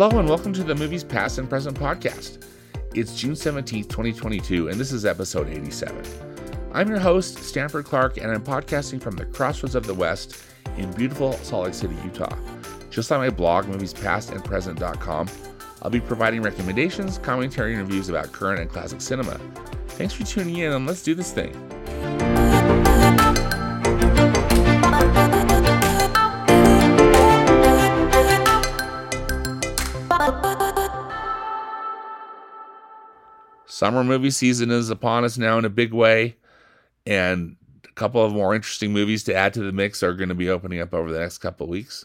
Hello and welcome to the Movies Past and Present podcast. It's June 17th, 2022, and this is episode 87. I'm your host, Stanford Clark, and I'm podcasting from the crossroads of the West in beautiful Salt Lake City, Utah. Just like my blog, moviespastandpresent.com, I'll be providing recommendations, commentary, and reviews about current and classic cinema. Thanks for tuning in, and let's do this thing. Summer movie season is upon us now in a big way, and a couple of more interesting movies to add to the mix are going to be opening up over the next couple of weeks.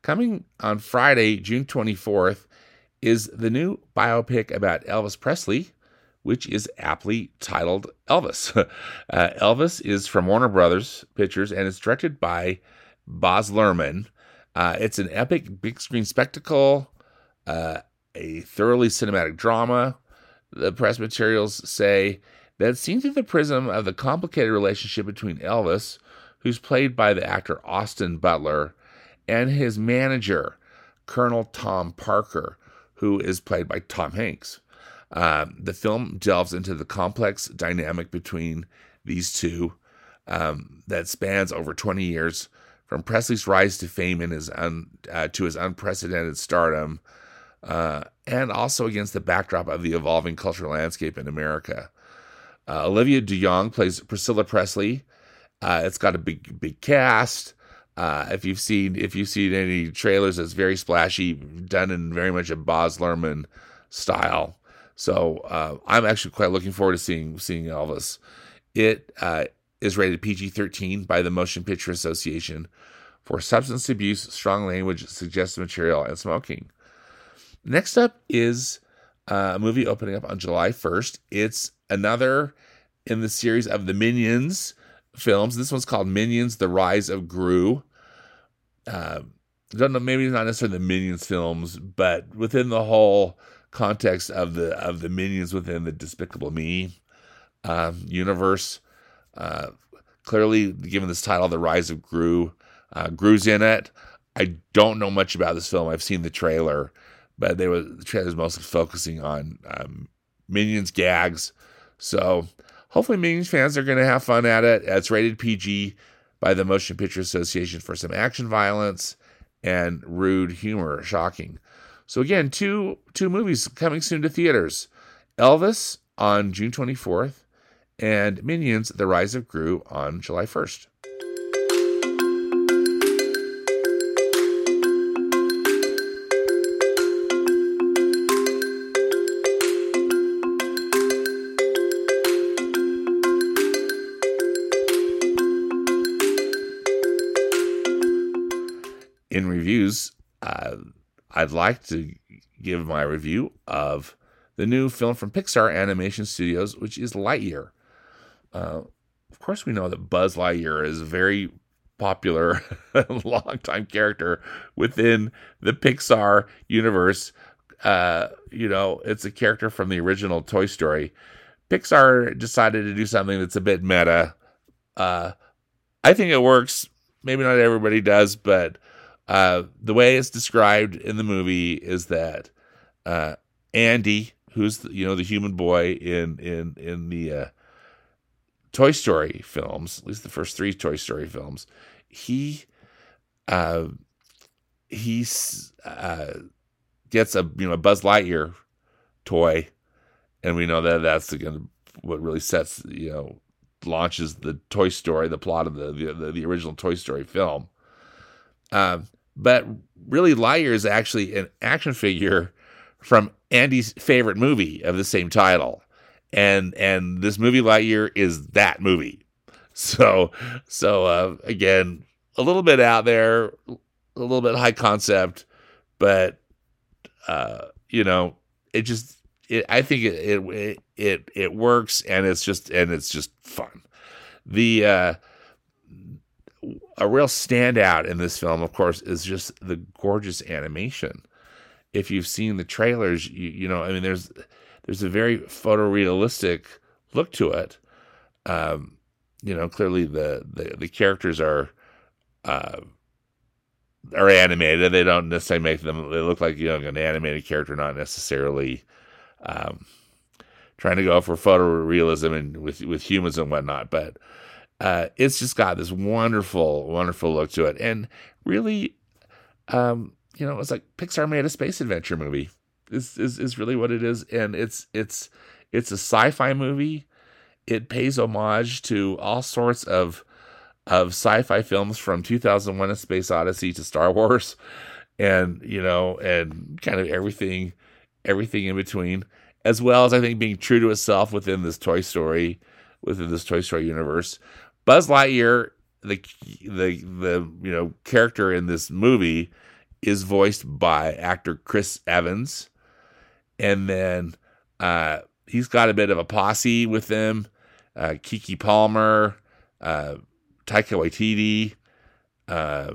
Coming on Friday, June 24th, is the new biopic about Elvis Presley, which is aptly titled Elvis. Uh, Elvis is from Warner Brothers Pictures and it's directed by Baz Luhrmann. Uh, it's an epic big screen spectacle, uh, a thoroughly cinematic drama. The press materials say that seen through the prism of the complicated relationship between Elvis, who's played by the actor Austin Butler, and his manager, Colonel Tom Parker, who is played by Tom Hanks. Um, the film delves into the complex dynamic between these two um, that spans over 20 years, from Presley's rise to fame and his un, uh, to his unprecedented stardom, uh, and also against the backdrop of the evolving cultural landscape in America. Uh, Olivia DeJonge plays Priscilla Presley. Uh, it's got a big, big cast. Uh, if you've seen if you've seen any trailers, it's very splashy, done in very much a Baz Luhrmann style. So uh, I'm actually quite looking forward to seeing seeing Elvis. It uh, is rated PG-13 by the Motion Picture Association for substance abuse, strong language, suggestive material, and smoking. Next up is uh, a movie opening up on July 1st. It's another in the series of the Minions films. This one's called Minions: The Rise of Gru. Uh, don't know, maybe not necessarily the Minions films, but within the whole context of the of the Minions within the Despicable Me uh, universe. Uh, clearly, given this title, "The Rise of Gru," uh, Gru's in it. I don't know much about this film. I've seen the trailer, but they were the trailer is mostly focusing on um, Minions gags. So hopefully, Minions fans are going to have fun at it. It's rated PG by the Motion Picture Association for some action violence and rude humor. Shocking. So again, two two movies coming soon to theaters: Elvis on June 24th, and Minions: The Rise of Gru on July 1st. In reviews, uh, I'd like to give my review of the new film from Pixar Animation Studios, which is Lightyear. Uh, of course, we know that Buzz Lightyear is a very popular, longtime character within the Pixar universe. Uh, you know, it's a character from the original Toy Story. Pixar decided to do something that's a bit meta. Uh, I think it works. Maybe not everybody does, but uh, the way it's described in the movie is that uh, Andy, who's the, you know the human boy in in in the uh, Toy Story films, at least the first three Toy Story films, he uh, he uh, gets a you know a Buzz Lightyear toy, and we know that that's again what really sets you know launches the Toy Story, the plot of the the, the original Toy Story film. Um, but really, Lightyear is actually an action figure from Andy's favorite movie of the same title, and and this movie Lightyear is that movie. So so uh, again, a little bit out there, a little bit high concept, but uh, you know, it just it, I think it, it it it works, and it's just and it's just fun. The uh, a real standout in this film, of course, is just the gorgeous animation. If you've seen the trailers, you, you know, I mean, there's there's a very photorealistic look to it. Um, you know, clearly the the, the characters are uh, are animated. They don't necessarily make them. They look like you know an animated character, not necessarily um, trying to go for photorealism and with with humans and whatnot. But uh, it's just got this wonderful, wonderful look to it, and really, um, you know, it's like Pixar made a space adventure movie. Is is is really what it is, and it's it's it's a sci-fi movie. It pays homage to all sorts of of sci-fi films from 2001: A Space Odyssey to Star Wars, and you know, and kind of everything, everything in between, as well as I think being true to itself within this Toy Story, within this Toy Story universe. Buzz Lightyear, the the the you know character in this movie, is voiced by actor Chris Evans, and then uh, he's got a bit of a posse with him. Uh, Keke Palmer, uh, Taika Waititi, uh,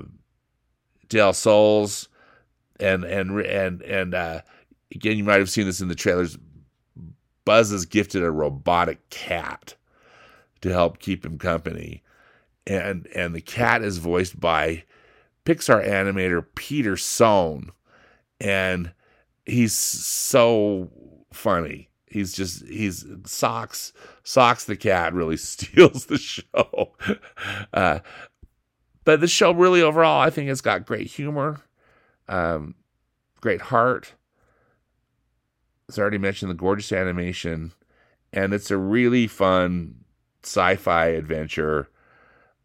Dale Soules, and and and and uh, again, you might have seen this in the trailers. Buzz is gifted a robotic cat to help keep him company, and and the cat is voiced by Pixar animator Peter Sohn, and he's so funny. He's just he's Sox Sox the cat really steals the show. Uh, but the show really overall, I think, has got great humor, um, great heart. As I already mentioned, the gorgeous animation, and it's a really fun sci-fi adventure.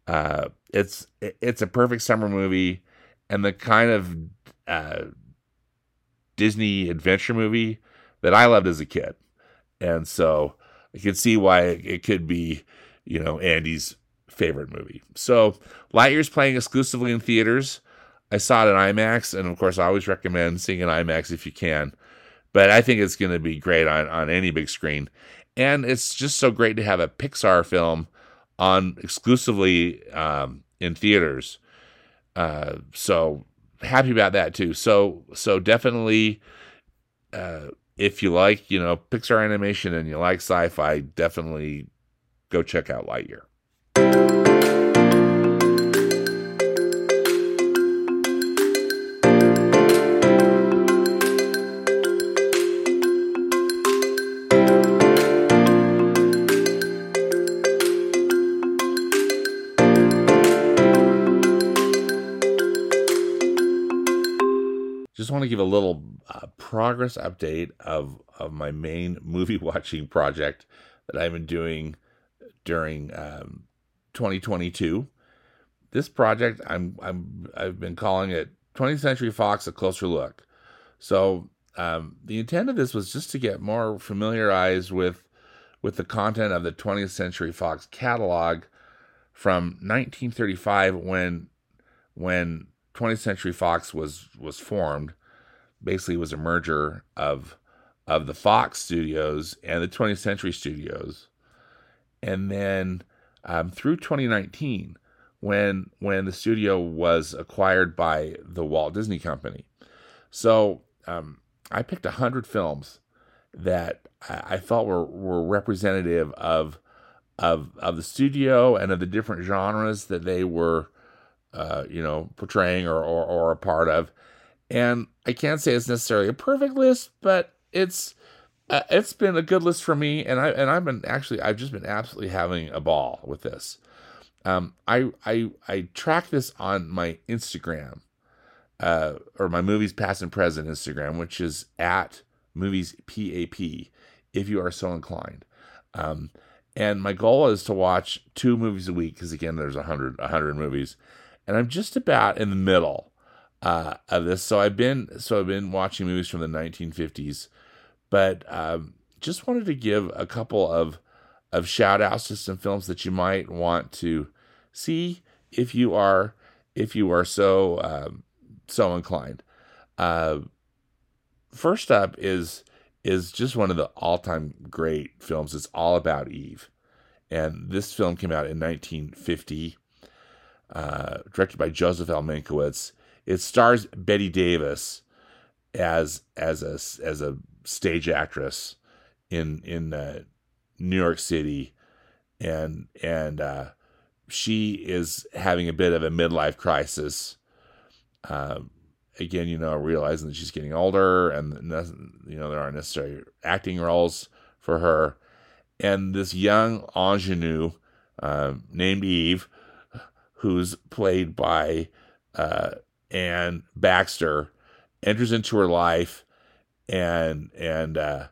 Uh, it's it's a perfect summer movie, and the kind of uh, Disney adventure movie that I loved as a kid, and so I can see why it could be, you know, Andy's favorite movie. So Lightyear's playing exclusively in theaters. I saw it in IMAX, and of course, I always recommend seeing in IMAX if you can. But I think it's going to be great on, on any big screen. And it's just so great to have a Pixar film on exclusively um, in theaters. Uh, so happy about that too. So so definitely, uh, if you like you know Pixar animation and you like sci-fi, definitely go check out Lightyear. Want to give a little uh, progress update of of my main movie watching project that I've been doing during um, 2022. This project I'm I'm I've been calling it 20th Century Fox: A Closer Look. So um, the intent of this was just to get more familiarized with with the content of the 20th Century Fox catalog from 1935 when when 20th Century Fox was was formed. Basically, was a merger of of the Fox Studios and the 20th Century Studios, and then um, through 2019, when when the studio was acquired by the Walt Disney Company. So um, I picked hundred films that I, I felt were were representative of of of the studio and of the different genres that they were uh, you know, portraying or, or, or a part of. And I can't say it's necessarily a perfect list, but it's uh, it's been a good list for me, and I and I've been actually I've just been absolutely having a ball with this. Um, I I I track this on my Instagram, uh, or my movies past and present Instagram, which is at movies pap. If you are so inclined, um, and my goal is to watch two movies a week because again, there's a hundred a hundred movies, and I'm just about in the middle uh, of this. So I've been so I've been watching movies from the 1950s, but um, just wanted to give a couple of of shout outs to some films that you might want to see if you are if you are so um, so inclined. Uh, first up is is just one of the all time great films. It's all about Eve, and this film came out in 1950 uh, directed by Joseph L. Mankiewicz. It stars Bette Davis as as a as a stage actress in in uh, New York City, and and uh, she is having a bit of a midlife crisis, Um, again, you know, realizing that she's getting older and you know there aren't necessary acting roles for her, and this young ingenue uh, named Eve, who's played by Anne Baxter, enters into her life, and and uh,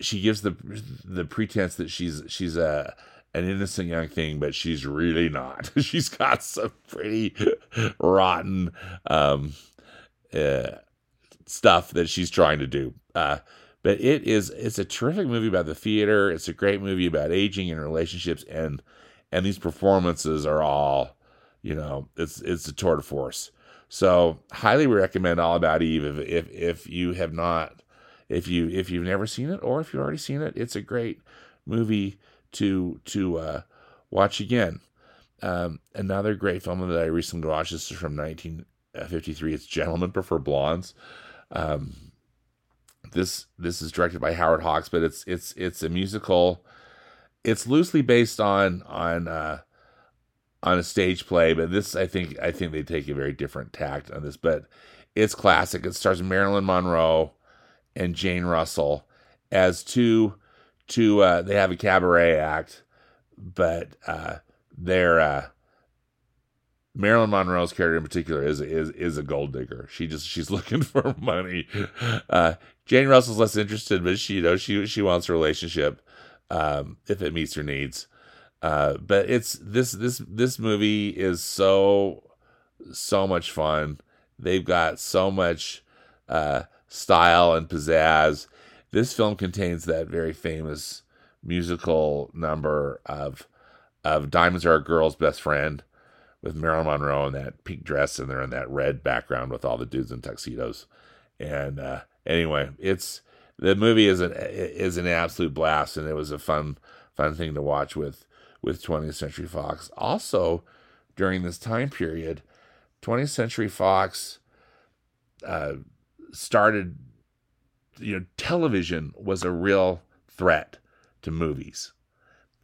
she gives the the pretense that she's she's a an innocent young thing, but she's really not. she's got some pretty rotten um, uh, stuff that she's trying to do. Uh, but it is it's a terrific movie about the theater. It's a great movie about aging and relationships, and and these performances are all, you know, it's it's a tour de force. So highly recommend All About Eve if if if you have not, if you if you've never seen it or if you've already seen it, it's a great movie to to uh, watch again. Um, another great film that I recently watched. This is from 1953. It's Gentlemen Prefer Blondes. Um, this this is directed by Howard Hawks, but it's it's it's a musical. It's loosely based on on uh, on a stage play, but this I think I think they take a very different tact on this. But it's classic. It stars Marilyn Monroe and Jane Russell as two to uh, they have a cabaret act, but uh, they're uh, Marilyn Monroe's character in particular is is is a gold digger. She just she's looking for money. Uh, Jane Russell's less interested, but she you know she she wants a relationship um, if it meets her needs. Uh, but it's this this this movie is so so much fun. They've got so much uh, style and pizzazz this film contains that very famous musical number of of Diamonds Are a Girl's Best Friend with Marilyn Monroe in that pink dress and they're in that red background with all the dudes in tuxedos. And uh, anyway, it's the movie is an is an absolute blast and it was a fun fun thing to watch with with 20th Century Fox. Also, during this time period, 20th Century Fox uh, started you know, television was a real threat to movies.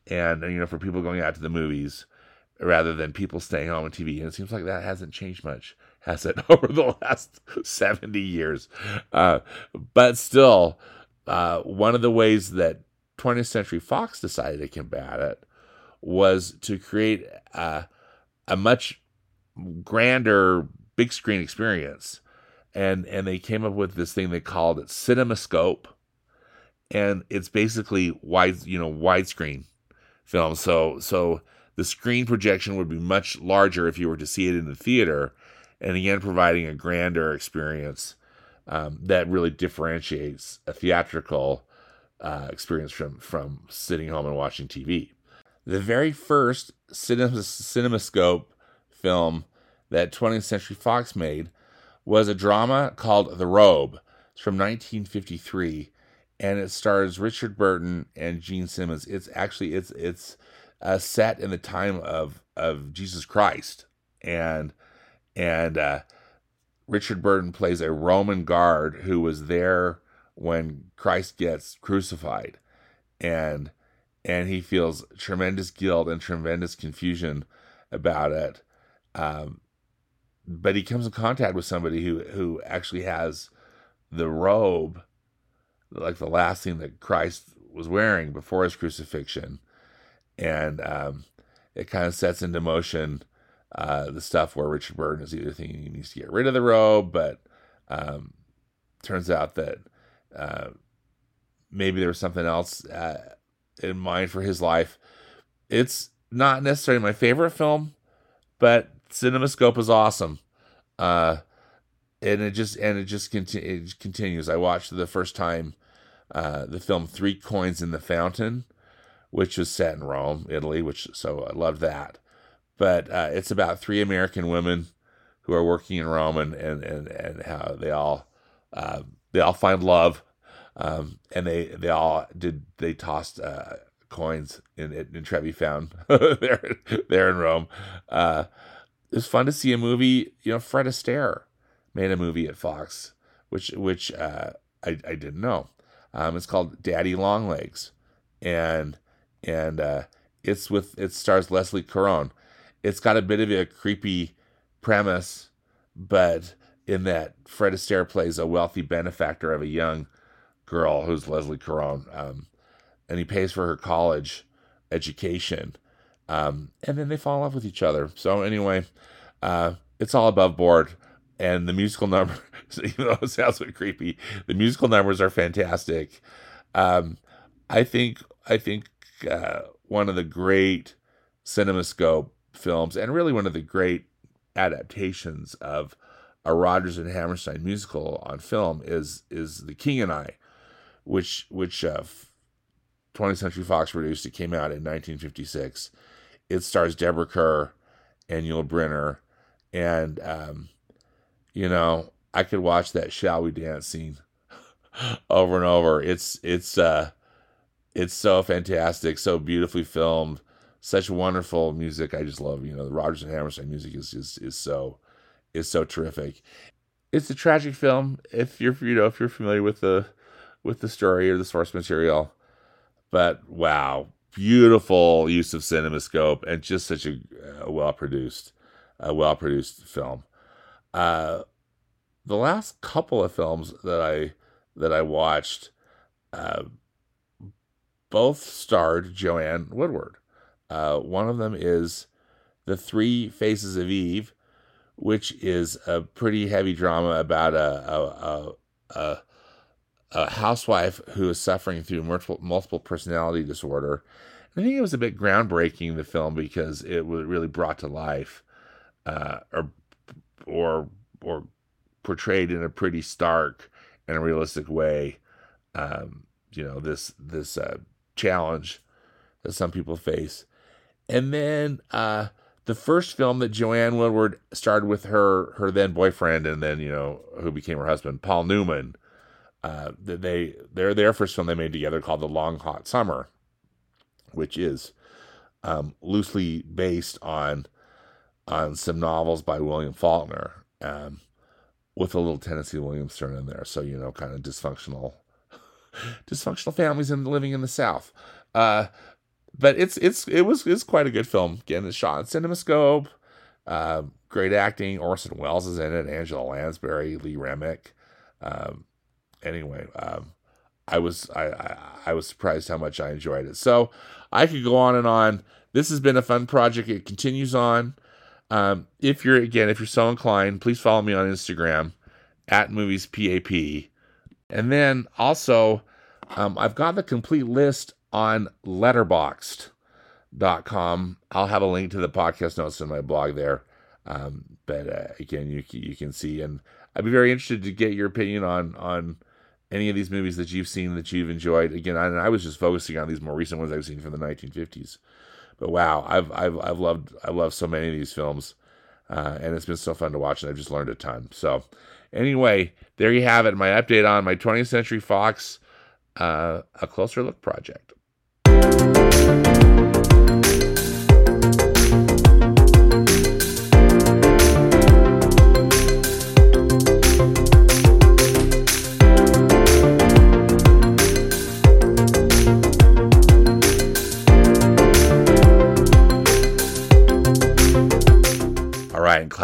And, you know, for people going out to the movies rather than people staying home on TV. And it seems like that hasn't changed much, has it, over the last 70 years? Uh, but still, uh, one of the ways that 20th Century Fox decided to combat it was to create a, a much grander big screen experience. And and they came up with this thing they called it cinemascope. And it's basically wide you know widescreen film. So so the screen projection would be much larger if you were to see it in the theater. And again providing a grander experience um, that really differentiates a theatrical uh, experience from from sitting home and watching TV. The very first cinema, CinemaScope film that 20th Century Fox made was a drama called The Robe. It's from 1953, and it stars Richard Burton and Jean Simmons. It's actually it's it's uh, set in the time of of Jesus Christ, and and uh, Richard Burton plays a Roman guard who was there when Christ gets crucified, and and he feels tremendous guilt and tremendous confusion about it. Um, but he comes in contact with somebody who who actually has the robe, like the last thing that Christ was wearing before his crucifixion, and um, it kind of sets into motion uh, the stuff where Richard Burton is either thinking he needs to get rid of the robe, but um, turns out that uh, maybe there was something else uh, in mind for his life. It's not necessarily my favorite film, but CinemaScope is awesome. Uh, and it just and it just conti- it continues. I watched the first time uh, the film Three Coins in the Fountain, which was set in Rome, Italy, which so I loved that. But uh, it's about three American women who are working in Rome and and and, and how they all uh, they all find love, um, and they they all did they tossed uh, coins in in Trevi Fountain there there in Rome. Uh, it was fun to see a movie. You know, Fred Astaire made a movie at Fox, which which uh, I I didn't know. Um, it's called Daddy Longlegs, and and uh, it's with it stars Leslie Caron. It's got a bit of a creepy premise but in that Fred Astaire plays a wealthy benefactor of a young girl who's Leslie Caron, um, and he pays for her college education, um, and then they fall in love with each other. So anyway, uh, it's all above board, and the musical number, even though it sounds a bit creepy, the musical numbers are fantastic. Um, I think I think uh, one of the great CinemaScope films, and really one of the great adaptations of a Rodgers and Hammerstein musical on film is is The King and I, which which uh, 20th Century Fox produced. It came out in 1956. It stars Deborah Kerr and Yul Brynner, and um, you know I could watch that "Shall We Dance" scene over and over. It's it's uh, it's so fantastic, so beautifully filmed, such wonderful music. I just love you know the Rodgers and Hammerstein music is is is so is so terrific. It's a tragic film if you're you know if you're familiar with the with the story or the source material, but wow, beautiful use of cinemascope and just such a, a well produced, a well produced film. Uh, the last couple of films that I that I watched, uh, both starred Joanne Woodward. Uh, one of them is The Three Faces of Eve, which is a pretty heavy drama about a a, a, a, a housewife who is suffering through multiple, multiple personality disorder. I think it was a bit groundbreaking the film because it was really brought to life, uh, or or or portrayed in a pretty stark and realistic way. Um, you know this this uh, challenge that some people face, and then uh, the first film that Joanne Woodward starred with her her then boyfriend and then you know who became her husband Paul Newman. Uh, they they're their first film they made together called The Long Hot Summer, which is um, loosely based on on some novels by William Faulkner, um, with a little Tennessee Williams thrown in there. So you know, kind of dysfunctional, dysfunctional families and living in the South. Uh, but it's it's it was it's quite a good film. Again, it's shot in CinemaScope. Uh, great acting. Orson Welles is in it. Angela Lansbury, Lee Remick. Um, anyway, um, I was I, I, I was surprised how much I enjoyed it. So I could go on and on. This has been a fun project. It continues on. Um, if you're again, if you're so inclined, please follow me on Instagram at movies pap. And then also, um, I've got the complete list on letterboxd.com. I'll have a link to the podcast notes in my blog there. Um, but uh, again, you you can see, and I'd be very interested to get your opinion on on any of these movies that you've seen that you've enjoyed. Again, I, I was just focusing on these more recent ones I've seen from the 1950s. But wow, I've I've I've loved I love so many of these films, uh, and it's been so fun to watch, and I've just learned a ton. So, anyway, there you have it. My update on my 20th Century Fox, uh, a closer look project.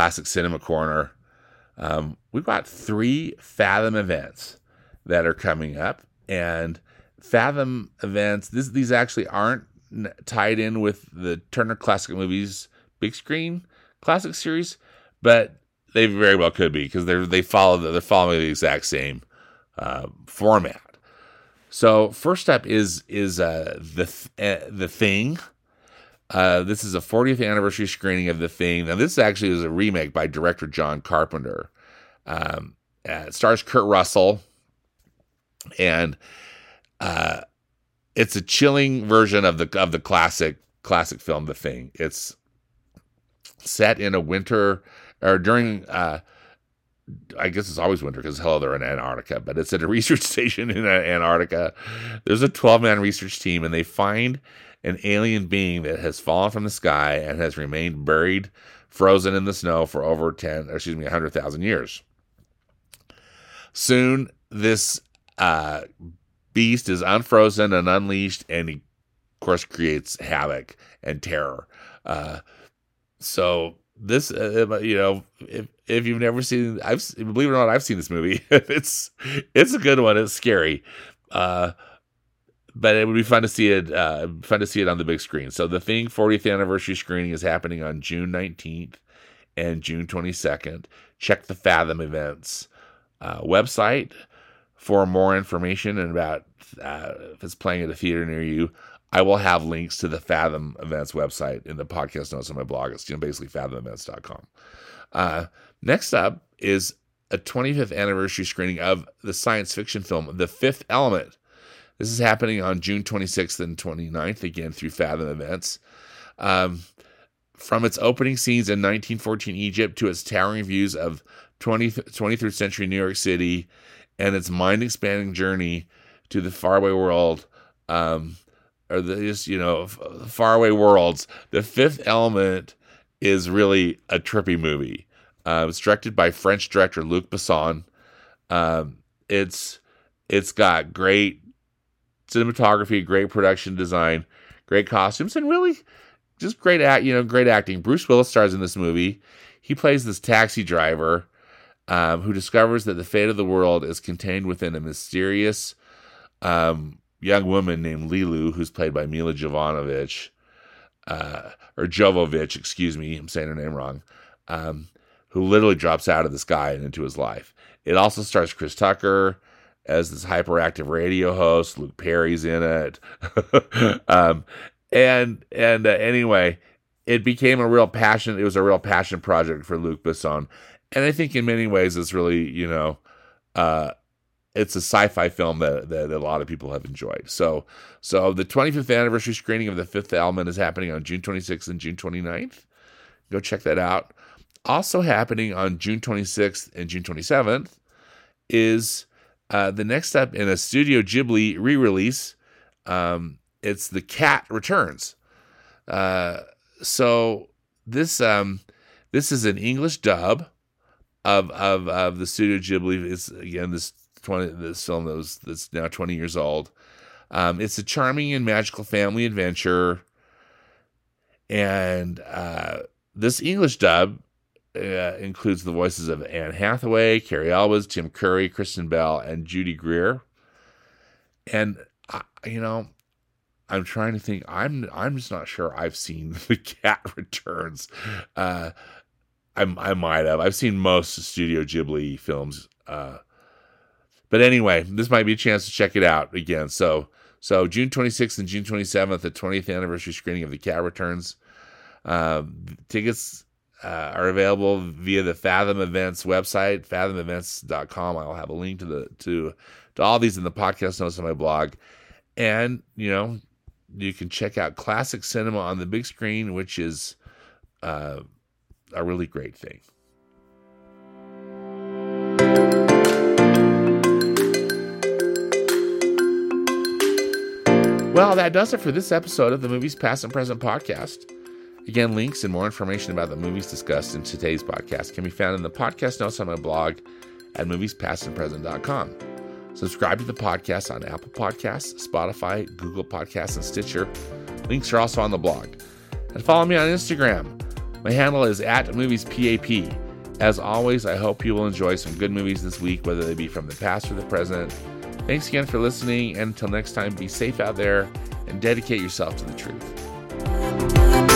Classic Cinema Corner, um, we've got three Fathom events that are coming up, and Fathom events. This, these actually aren't tied in with the Turner Classic Movies big screen classic series, but they very well could be because they're they follow the, they're following the exact same uh, format. So first up is is uh, the uh, the thing. Uh, this is a 40th anniversary screening of the thing. Now this actually is a remake by director John Carpenter. Um, uh, it stars Kurt Russell, and uh, it's a chilling version of the of the classic classic film The Thing. It's set in a winter or during uh, I guess it's always winter because hell they're in Antarctica, but it's at a research station in Antarctica. There's a 12 man research team and they find an alien being that has fallen from the sky and has remained buried, frozen in the snow for over 10, excuse me, 100,000 years. Soon, this uh, beast is unfrozen and unleashed, and he, of course, creates havoc and terror. Uh, so this, uh, you know, if if you've never seen, I've believe it or not, I've seen this movie. it's it's a good one. It's scary, uh, but it would be fun to see it. Uh, fun to see it on the big screen. So the Thing 40th anniversary screening is happening on June 19th and June 22nd. Check the Fathom events uh, website for more information and about uh, if it's playing at a theater near you. I will have links to the Fathom Events website in the podcast notes on my blog. It's you know, basically fathomevents.com. Uh, next up is a 25th anniversary screening of the science fiction film The Fifth Element. This is happening on June 26th and 29th, again through Fathom Events. Um, from its opening scenes in 1914 Egypt to its towering views of 20th, 23rd century New York City and its mind expanding journey to the faraway world, um, or the just, you know, faraway worlds, The Fifth Element is really a trippy movie. Uh, it's directed by French director Luc Besson. Um, it's it's got great cinematography, great production design, great costumes, and really just great act. You know, great acting. Bruce Willis stars in this movie. He plays this taxi driver um, who discovers that the fate of the world is contained within a mysterious um, young woman named Leeloo, who's played by Milla Jovanovic, uh, or Jovovich, excuse me, I'm saying her name wrong, um, who literally drops out of the sky and into his life. It also stars Chris Tucker as this hyperactive radio host. Luke Perry's in it, um, and and uh, anyway, it became a real passion. It was a real passion project for Luc Besson, and I think in many ways it's really you know, uh, it's a sci-fi film that, that, a lot of people have enjoyed. So so the 25th anniversary screening of The Fifth Element is happening on June 26th and June 29th. Go check that out. Also happening on June 26th and June 27th is uh, the next step in a Studio Ghibli re-release. Um, it's The Cat Returns. Uh, so this um, this is an English dub of of of the Studio Ghibli. It's again this twenty this film that was that's now twenty years old. Um, it's a charming and magical family adventure, and uh, this English dub uh, includes the voices of Anne Hathaway, Cary Elwes, Tim Curry, Kristen Bell, and Judy Greer. And uh, you know, I'm trying to think. I'm I'm just not sure I've seen The Cat Returns. Uh, I I might have. I've seen most Studio Ghibli films. Uh, but anyway, this might be a chance to check it out again. So so June 26th and June 27th, the 20th anniversary screening of The Cat Returns. Um, tickets uh, are available via the Fathom Events website, fathomevents.com. I'll have a link to the to to all these in the podcast notes on my blog. And, you know, you can check out classic cinema on the big screen, which is uh, a really great thing. Well, that does it for this episode of the Movies Past and Present podcast. Again, links and more information about the movies discussed in today's podcast can be found in the podcast notes on my blog at moviespastandpresent.com. Subscribe to the podcast on Apple Podcasts, Spotify, Google Podcasts, and Stitcher. Links are also on the blog. And follow me on Instagram. My handle is at moviespap. As always, I hope you will enjoy some good movies this week, whether they be from the past or the present. Thanks again for listening, and until next time, be safe out there and dedicate yourself to the truth.